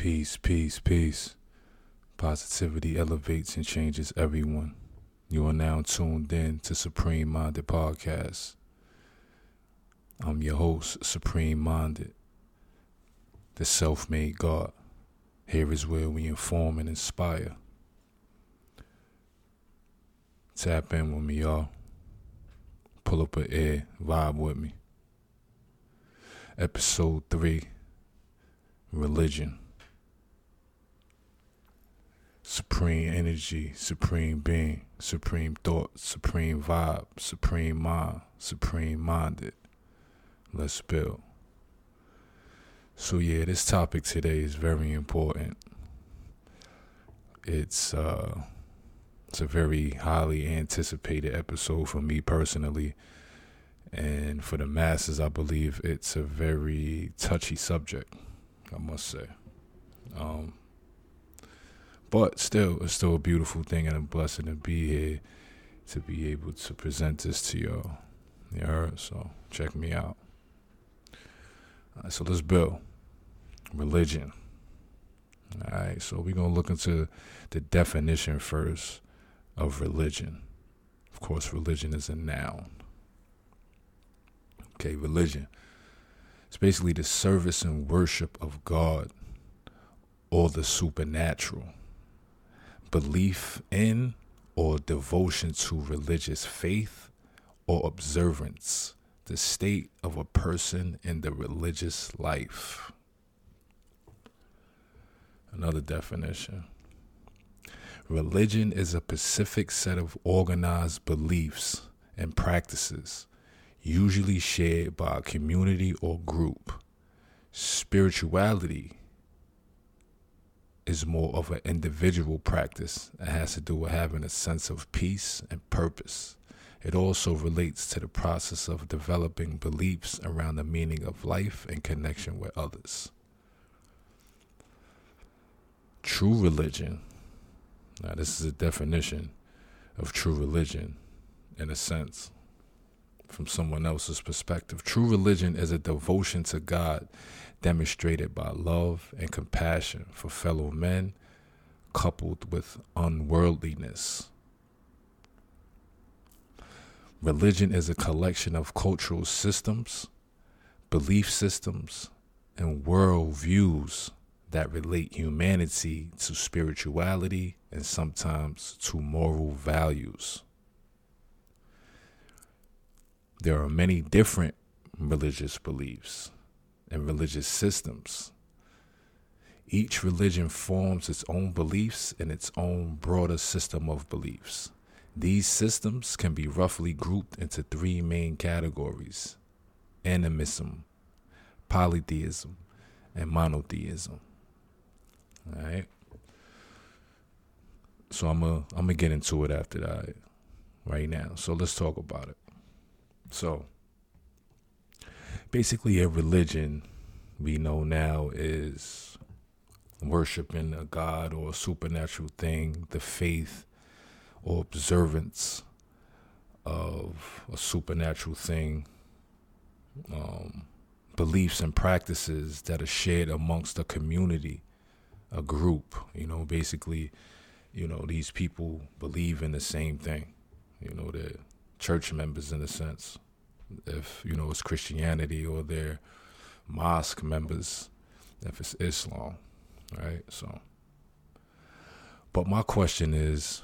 Peace, peace, peace. Positivity elevates and changes everyone. You are now tuned in to Supreme Minded Podcast. I'm your host, Supreme Minded, the self made God. Here is where we inform and inspire. Tap in with me, y'all. Pull up a air, vibe with me. Episode 3 Religion. Supreme energy, supreme being, supreme thought, supreme vibe, supreme mind, supreme minded. Let's build. So yeah, this topic today is very important. It's uh it's a very highly anticipated episode for me personally. And for the masses, I believe it's a very touchy subject, I must say. Um, but still, it's still a beautiful thing and a blessing to be here to be able to present this to y'all. You heard? So check me out. so let's build religion. All right, so we're gonna look into the definition first of religion. Of course, religion is a noun. Okay, religion. It's basically the service and worship of God or the supernatural belief in or devotion to religious faith or observance, the state of a person in the religious life. Another definition. Religion is a specific set of organized beliefs and practices, usually shared by a community or group. Spirituality is more of an individual practice. It has to do with having a sense of peace and purpose. It also relates to the process of developing beliefs around the meaning of life and connection with others. True religion. Now, this is a definition of true religion in a sense from someone else's perspective. True religion is a devotion to God demonstrated by love and compassion for fellow men, coupled with unworldliness. Religion is a collection of cultural systems, belief systems, and worldviews that relate humanity to spirituality and sometimes to moral values. There are many different religious beliefs and religious systems. Each religion forms its own beliefs and its own broader system of beliefs. These systems can be roughly grouped into three main categories animism, polytheism, and monotheism. All right. So I'm gonna I'm gonna get into it after that right now. So let's talk about it. So basically a religion we know now is worshiping a god or a supernatural thing, the faith or observance of a supernatural thing, um, beliefs and practices that are shared amongst a community, a group. You know, basically, you know, these people believe in the same thing. You know, they're church members in a sense if you know it's Christianity or they're mosque members if it's Islam, right? So, but my question is,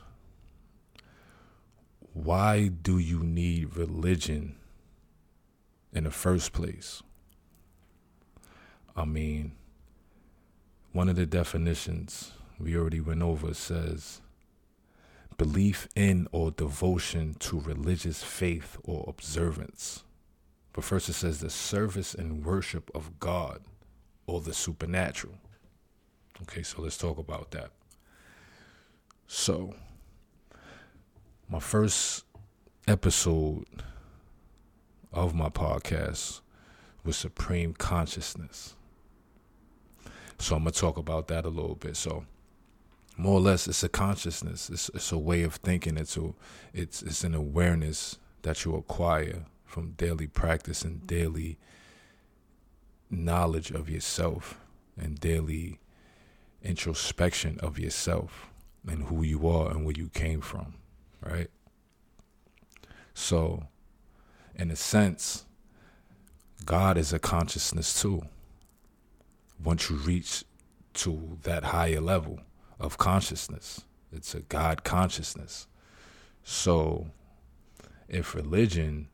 why do you need religion in the first place? I mean, one of the definitions we already went over says belief in or devotion to religious faith or observance. But first it says the service and worship of God or the supernatural. Okay, so let's talk about that. So, my first episode of my podcast was Supreme Consciousness. So, I'm going to talk about that a little bit. So, more or less it's a consciousness it's, it's a way of thinking it's a it's it's an awareness that you acquire from daily practice and daily knowledge of yourself and daily introspection of yourself and who you are and where you came from, right? So, in a sense, God is a consciousness too. Once you reach to that higher level of consciousness, it's a God consciousness. So, if religion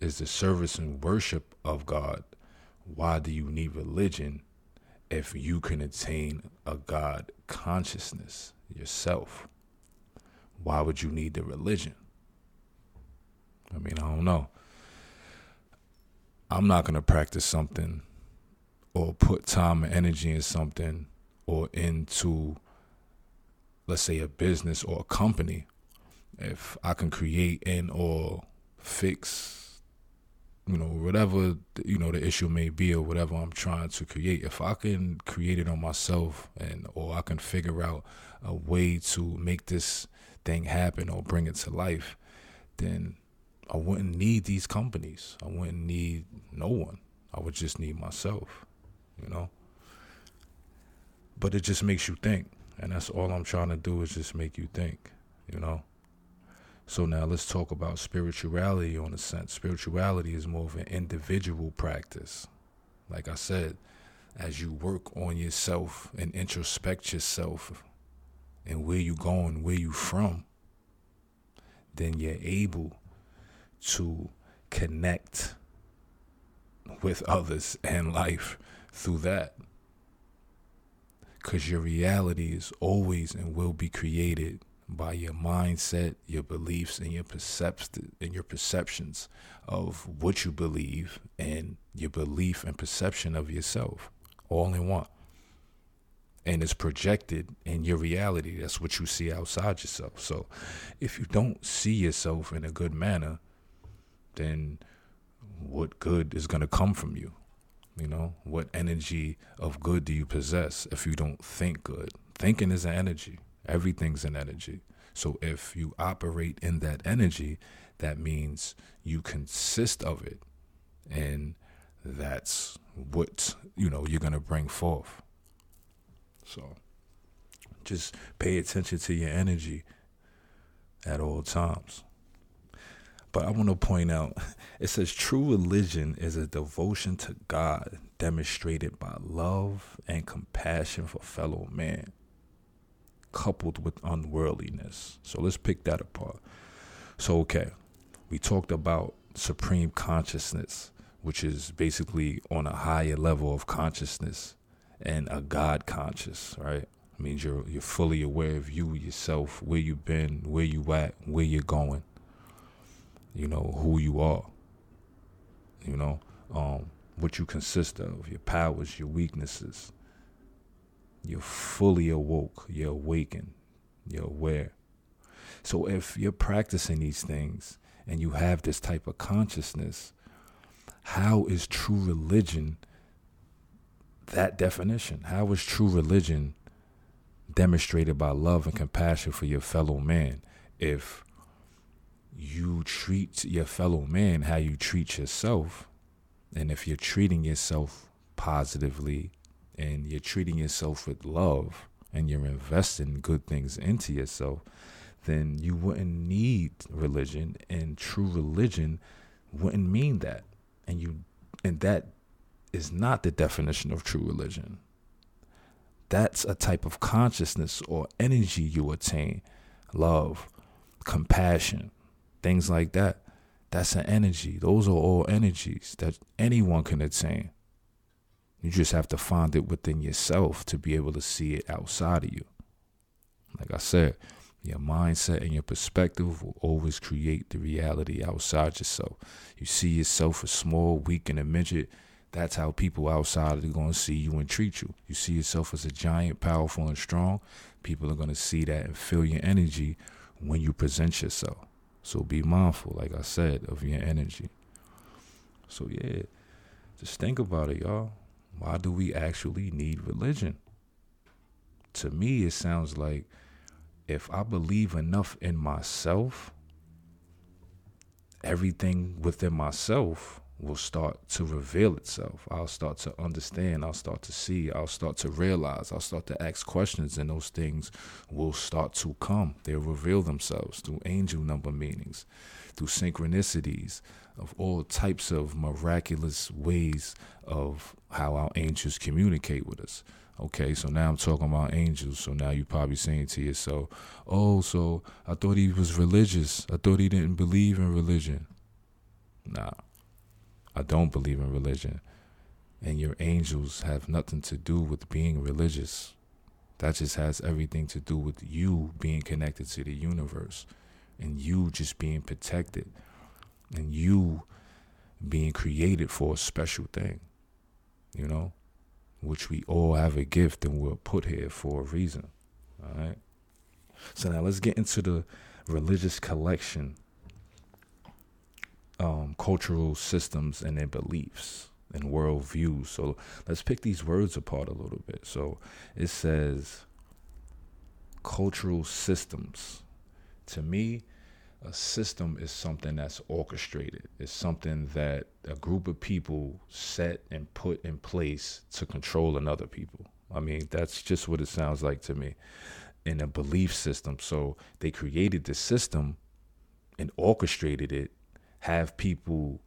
is the service and worship of God, why do you need religion if you can attain a God consciousness yourself? Why would you need the religion? I mean, I don't know. I'm not going to practice something or put time and energy in something or into, let's say, a business or a company if I can create and or fix, you know, whatever you know the issue may be or whatever I'm trying to create. If I can create it on myself and or I can figure out a way to make this thing happen or bring it to life, then I wouldn't need these companies. I wouldn't need no one. I would just need myself, you know. But it just makes you think, and that's all I'm trying to do is just make you think, you know. So now let's talk about spirituality on a sense. Spirituality is more of an individual practice. Like I said, as you work on yourself and introspect yourself and where you're going, where you from, then you're able to connect with others and life through that. Because your reality is always and will be created by your mindset, your beliefs, and your and your perceptions of what you believe and your belief and perception of yourself, all in one. And it's projected in your reality. That's what you see outside yourself. So, if you don't see yourself in a good manner, then what good is going to come from you? You know, what energy of good do you possess if you don't think good? Thinking is an energy. Everything's an energy. So if you operate in that energy, that means you consist of it. And that's what, you know, you're going to bring forth. So just pay attention to your energy at all times. But I want to point out it says true religion is a devotion to God demonstrated by love and compassion for fellow man coupled with unworldliness. So let's pick that apart. So, okay, we talked about supreme consciousness, which is basically on a higher level of consciousness and a God conscious, right? It means you're you're fully aware of you, yourself, where you've been, where you at, where you're going. You know who you are. You know um, what you consist of, your powers, your weaknesses, you're fully awoke, you're awakened, you're aware. So if you're practicing these things and you have this type of consciousness, how is true religion that definition? How is true religion demonstrated by love and compassion for your fellow man if you treat your fellow man how you treat yourself, and if you're treating yourself positively and you're treating yourself with love and you're investing good things into yourself, then you wouldn't need religion and true religion wouldn't mean that. And you and that is not the definition of true religion. That's a type of consciousness or energy you attain. Love, compassion, things like that. That's an energy. Those are all energies that anyone can attain. You just have to find it within yourself to be able to see it outside of you. Like I said, your mindset and your perspective will always create the reality outside yourself. You see yourself as small, weak, and a midget. That's how people outside are going to see you and treat you. You see yourself as a giant, powerful, and strong. People are going to see that and feel your energy when you present yourself. So be mindful, like I said, of your energy. So, yeah, just think about it, y'all. Why do we actually need religion? To me, it sounds like if I believe enough in myself, everything within myself will start to reveal itself. I'll start to understand. I'll start to see. I'll start to realize. I'll start to ask questions, and those things will start to come. They'll reveal themselves through angel number meanings, through synchronicities of all types of miraculous ways of how our angels communicate with us. Okay, so now I'm talking about angels. So now you're probably saying to yourself, oh, so I thought he was religious. I thought he didn't believe in religion. Nah, I don't believe in religion. And your angels have nothing to do with being religious. That just has everything to do with you being connected to the universe and you just being protected and you being created for a special thing, you know, which we all have a gift and we're put here for a reason. All right. So now let's get into the religious collection um, cultural systems and their beliefs and worldviews. So let's pick these words apart a little bit. So it says cultural systems. To me, a system is something that's orchestrated. It's something that a group of people set and put in place to control another people. I mean, that's just what it sounds like to me in a belief system. So they created the system and orchestrated it have people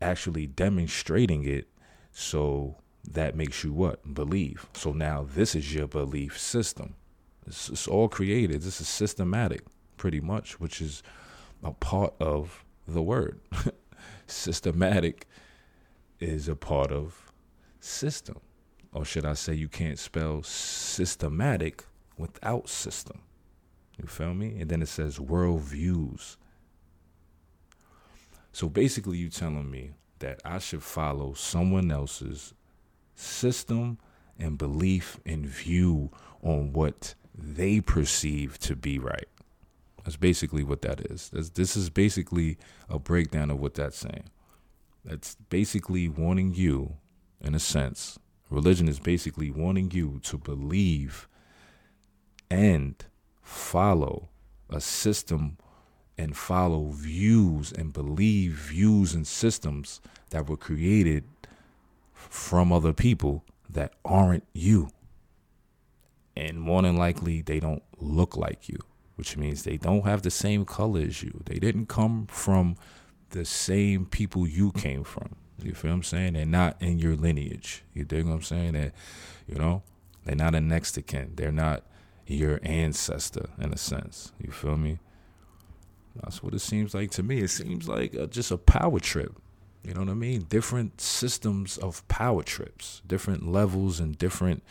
actually demonstrating it so that makes you what? Believe. So now this is your belief system. It's, it's all created. This is systematic pretty much which is a part of the word. Systematic is a part of system. Or should i say you can't spell systematic without system. You feel me? And then it says worldviews so basically, you telling me that I should follow someone else's system and belief and view on what they perceive to be right. That's basically what that is. That's, this is basically a breakdown of what that's saying. That's basically wanting you, in a sense, religion is basically wanting you to believe and follow a system and follow views and believe views and systems that were created from other people that aren't you. And more than likely, they don't look like you, which means they don't have the same color as you. They didn't come from the same people you came from. You feel what I'm saying? They're not in your lineage. You dig what I'm saying? That, you know, they're not a next to kin. They're not your ancestor in a sense. You feel me? That's what it seems like to me. It seems like uh, just a power trip. You know what I mean? Different systems of power trips, different levels and different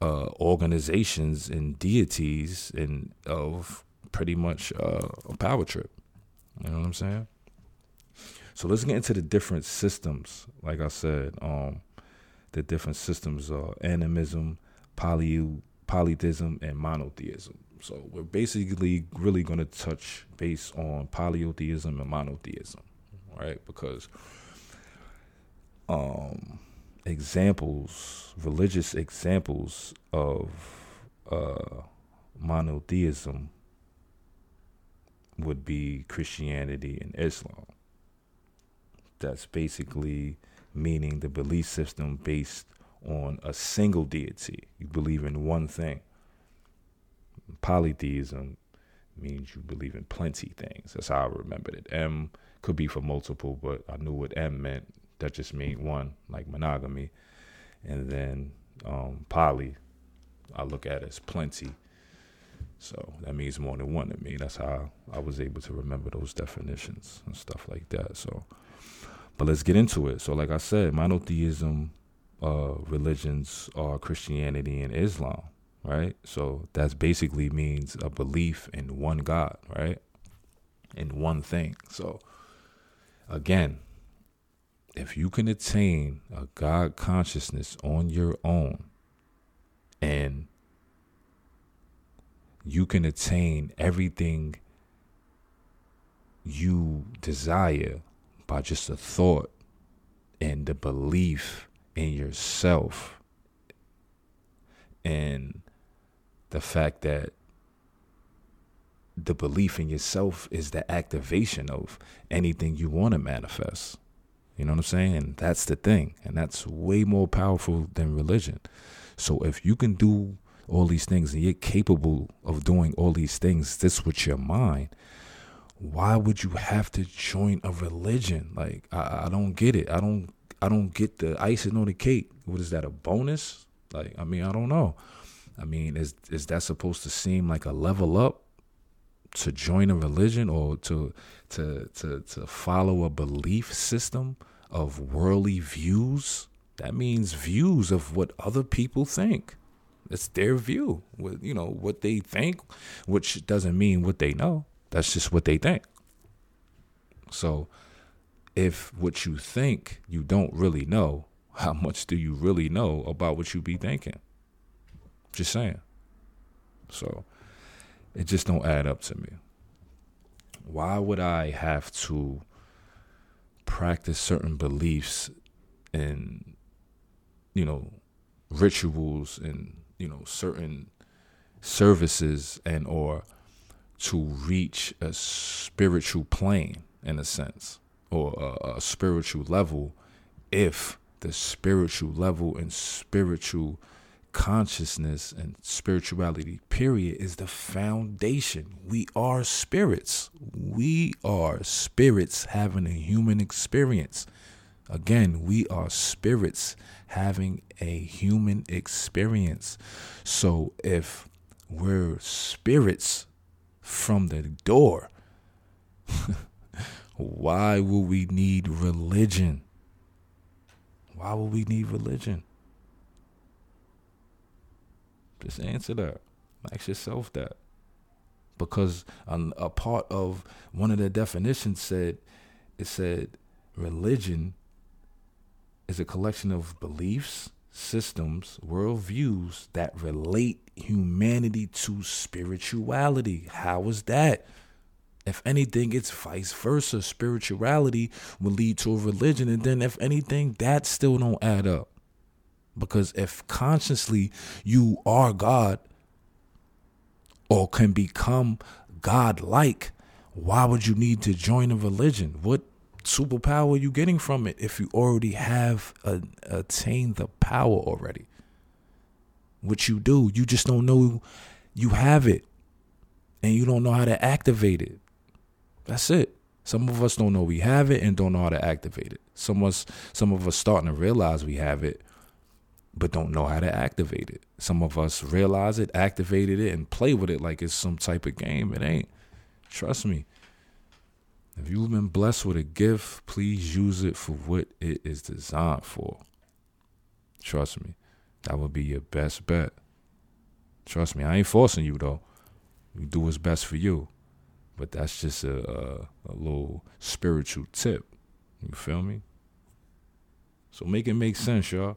uh, organizations and deities and of pretty much uh, a power trip. You know what I'm saying? So let's get into the different systems. Like I said, um, the different systems are animism, poly, polytheism, and monotheism. So we're basically really going to touch base on polytheism and monotheism, right? Because um, examples, religious examples of uh, monotheism would be Christianity and Islam. That's basically meaning the belief system based on a single deity. You believe in one thing. Polytheism means you believe in plenty things. That's how I remembered it. M could be for multiple, but I knew what M meant. That just means one, like monogamy. And then um, poly, I look at as plenty. So that means more than one to me. That's how I was able to remember those definitions and stuff like that. So, but let's get into it. So, like I said, monotheism uh, religions are Christianity and Islam right? So that's basically means a belief in one God, right? In one thing. So again, if you can attain a God consciousness on your own and you can attain everything you desire by just a thought and the belief in yourself and the fact that the belief in yourself is the activation of anything you want to manifest. You know what I'm saying? And that's the thing. And that's way more powerful than religion. So if you can do all these things and you're capable of doing all these things this with your mind, why would you have to join a religion? Like I, I don't get it. I don't I don't get the icing on the cake. What is that? A bonus? Like I mean I don't know. I mean is is that supposed to seem like a level up to join a religion or to to to to follow a belief system of worldly views? That means views of what other people think. It's their view. What you know what they think, which doesn't mean what they know. That's just what they think. So, if what you think you don't really know, how much do you really know about what you be thinking? Just saying. So, it just don't add up to me. Why would I have to practice certain beliefs and you know rituals and you know certain services and or to reach a spiritual plane in a sense or a, a spiritual level if the spiritual level and spiritual consciousness and spirituality period is the foundation. We are spirits. We are spirits having a human experience. Again we are spirits having a human experience. So if we're spirits from the door why will we need religion? Why will we need religion just answer that. Ask yourself that. Because a part of one of the definitions said, it said religion is a collection of beliefs, systems, worldviews that relate humanity to spirituality. How is that? If anything, it's vice versa. Spirituality will lead to a religion, and then if anything, that still don't add up. Because if consciously you are God or can become God like, why would you need to join a religion? What superpower are you getting from it if you already have a, attained the power already? What you do, you just don't know you have it and you don't know how to activate it. That's it. Some of us don't know we have it and don't know how to activate it. Some of us, some of us starting to realize we have it, but don't know how to activate it. Some of us realize it, activated it, and play with it like it's some type of game. It ain't. Trust me. If you've been blessed with a gift, please use it for what it is designed for. Trust me. That would be your best bet. Trust me. I ain't forcing you though. You do what's best for you. But that's just a, a, a little spiritual tip. You feel me? So make it make sense, y'all.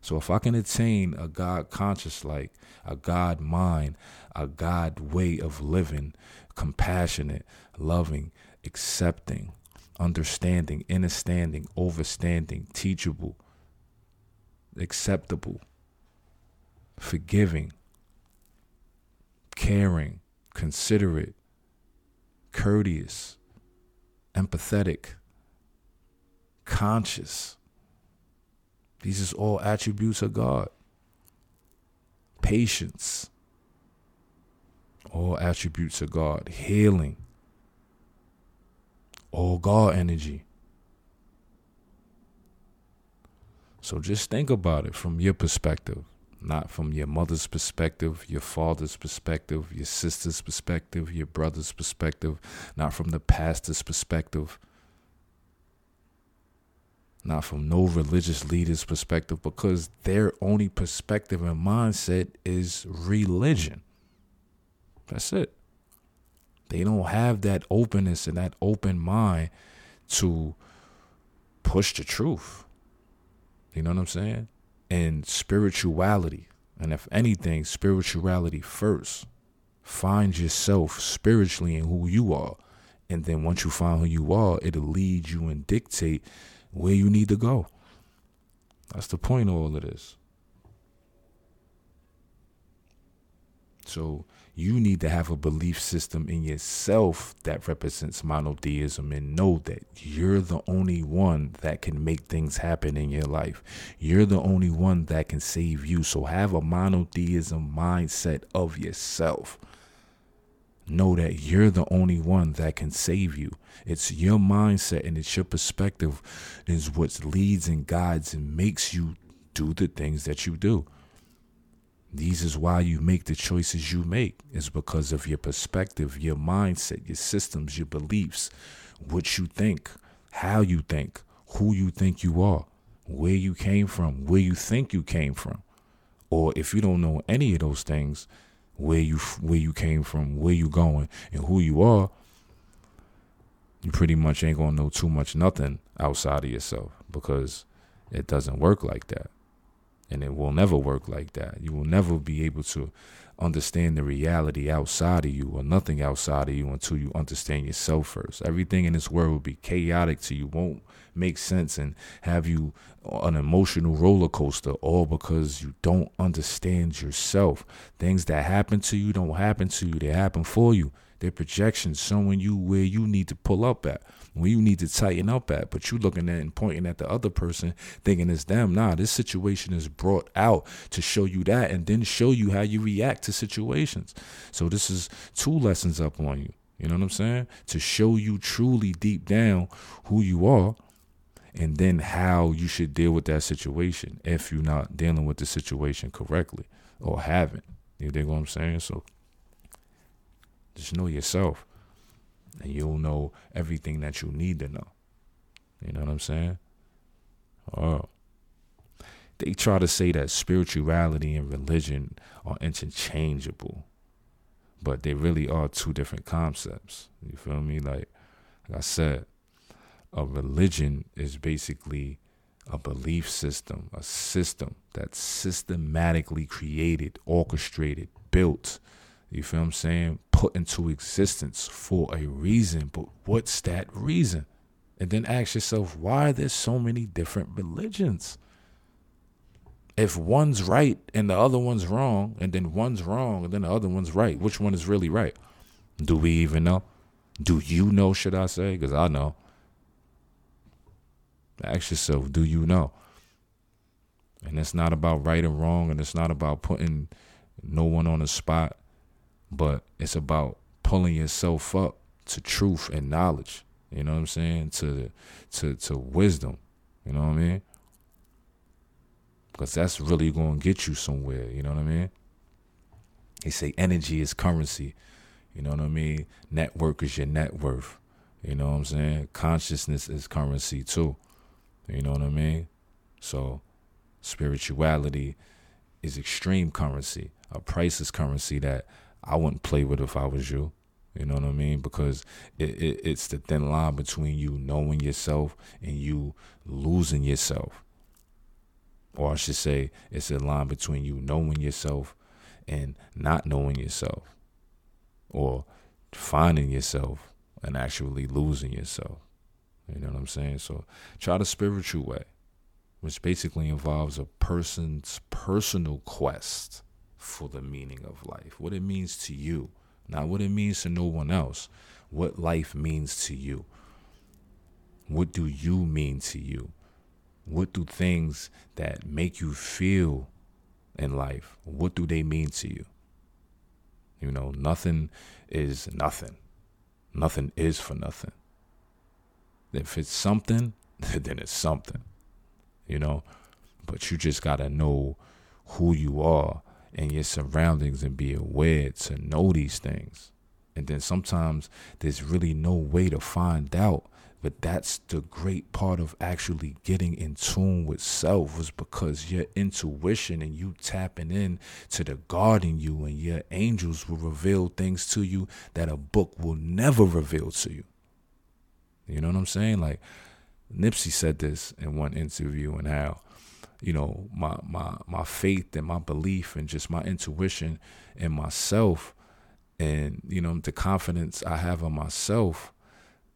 So if I can attain a God conscious like, a God mind, a God way of living, compassionate, loving, accepting, understanding, understanding, overstanding, teachable, acceptable, forgiving, caring, considerate, courteous, empathetic, conscious, these is all attributes of God. Patience. All attributes of God. Healing. All God energy. So just think about it from your perspective, not from your mother's perspective, your father's perspective, your sister's perspective, your brother's perspective, not from the pastor's perspective not from no religious leader's perspective, because their only perspective and mindset is religion. That's it. They don't have that openness and that open mind to push the truth. You know what I'm saying? And spirituality. And if anything, spirituality first. Find yourself spiritually in who you are. And then once you find who you are, it'll lead you and dictate where you need to go. That's the point of all of this. So you need to have a belief system in yourself that represents monotheism and know that you're the only one that can make things happen in your life. You're the only one that can save you. So have a monotheism mindset of yourself. Know that you're the only one that can save you. It's your mindset and it's your perspective is what leads and guides and makes you do the things that you do. These is why you make the choices you make. Is because of your perspective, your mindset, your systems, your beliefs, what you think, how you think, who you think you are, where you came from, where you think you came from. Or if you don't know any of those things, where you where you came from, where you going, and who you are, you pretty much ain't gonna know too much nothing outside of yourself because it doesn't work like that. And it will never work like that. You will never be able to understand the reality outside of you or nothing outside of you until you understand yourself first. Everything in this world will be chaotic to you, won't make sense, and have you an emotional roller coaster, all because you don't understand yourself. Things that happen to you don't happen to you, they happen for you. They're projections showing you where you need to pull up at where you need to tighten up at. But you looking at and pointing at the other person, thinking it's them. Nah, this situation is brought out to show you that and then show you how you react to situations. So this is two lessons up on you. You know what I'm saying? To show you truly deep down who you are and then how you should deal with that situation if you're not dealing with the situation correctly or haven't. You dig what I'm saying? So just know yourself and you'll know everything that you need to know. You know what I'm saying? Oh. They try to say that spirituality and religion are interchangeable, but they really are two different concepts. You feel me? Like, like I said, a religion is basically a belief system, a system that's systematically created, orchestrated, built you feel I'm saying? Put into existence for a reason. But what's that reason? And then ask yourself, why are there so many different religions? If one's right and the other one's wrong, and then one's wrong and then the other one's right, which one is really right? Do we even know? Do you know, should I say? Because I know. Ask yourself, do you know? And it's not about right or wrong, and it's not about putting no one on the spot but it's about pulling yourself up to truth and knowledge. You know what I'm saying? To to to wisdom. You know what I mean? Because that's really going to get you somewhere. You know what I mean? They say energy is currency. You know what I mean? Network is your net worth. You know what I'm saying? Consciousness is currency too. You know what I mean? So spirituality is extreme currency, a priceless currency that I wouldn't play with if I was you. You know what I mean? Because it, it, it's the thin line between you knowing yourself and you losing yourself. Or I should say, it's a line between you knowing yourself and not knowing yourself. Or finding yourself and actually losing yourself. You know what I'm saying? So try the spiritual way, which basically involves a person's personal quest for the meaning of life, what it means to you, not what it means to no one else, what life means to you. What do you mean to you? What do things that make you feel in life, what do they mean to you? You know, nothing is nothing. Nothing is for nothing. If it's something, then it's something. You know, but you just got to know who you are and your surroundings and be aware to know these things. And then sometimes there's really no way to find out. But that's the great part of actually getting in tune with self was because your intuition and you tapping in to the guarding you and your angels will reveal things to you that a book will never reveal to you. You know what I'm saying? Like Nipsey said this in one interview and how you know my my my faith and my belief and just my intuition and myself and you know the confidence I have in myself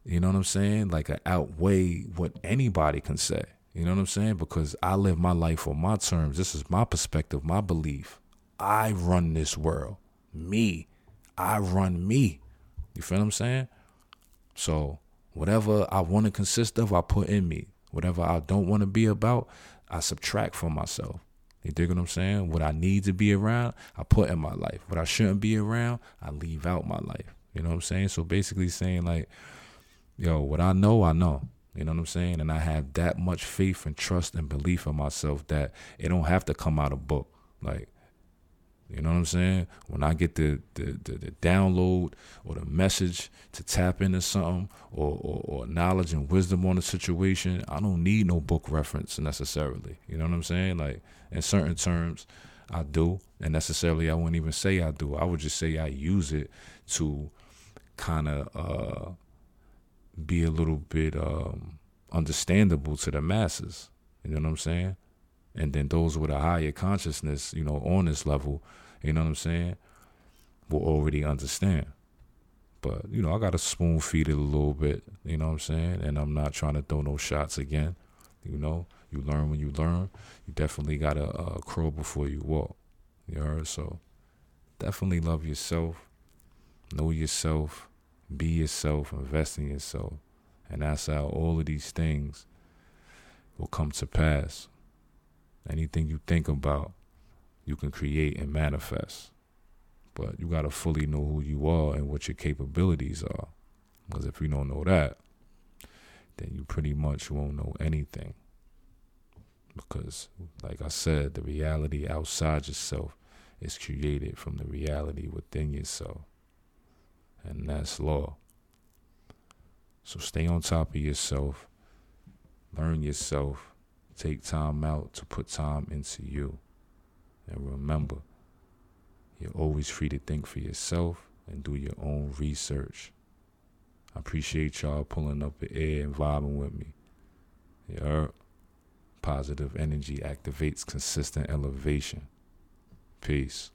you know what I'm saying like I outweigh what anybody can say you know what I'm saying because I live my life on my terms this is my perspective my belief I run this world me. I run me. You feel what I'm saying? So whatever I want to consist of, I put in me. Whatever I don't want to be about, I subtract from myself. You dig what I'm saying? What I need to be around, I put in my life. What I shouldn't be around, I leave out my life. You know what I'm saying? So basically saying like, yo, what I know, I know. You know what I'm saying? And I have that much faith and trust and belief in myself that it don't have to come out of book. Like, you know what I'm saying? When I get the the, the, the download or the message to tap into something or, or, or knowledge and wisdom on a situation, I don't need no book reference necessarily. You know what I'm saying? Like in certain terms, I do, and necessarily I wouldn't even say I do. I would just say I use it to kind of uh, be a little bit um, understandable to the masses. You know what I'm saying? And then those with a higher consciousness, you know, on this level, you know what I'm saying, will already understand. But, you know, I got to spoon feed it a little bit, you know what I'm saying? And I'm not trying to throw no shots again. You know, you learn when you learn. You definitely got to uh, before you walk. You heard? So definitely love yourself, know yourself, be yourself, invest in yourself. And that's how all of these things will come to pass. Anything you think about, you can create and manifest. But you got to fully know who you are and what your capabilities are. Because if you don't know that, then you pretty much won't know anything. Because, like I said, the reality outside yourself is created from the reality within yourself. And that's law. So stay on top of yourself, learn yourself, take time out to put time into you. And remember, you're always free to think for yourself and do your own research. I appreciate y'all pulling up the air and vibing with me. Yeah, positive energy activates consistent elevation. Peace.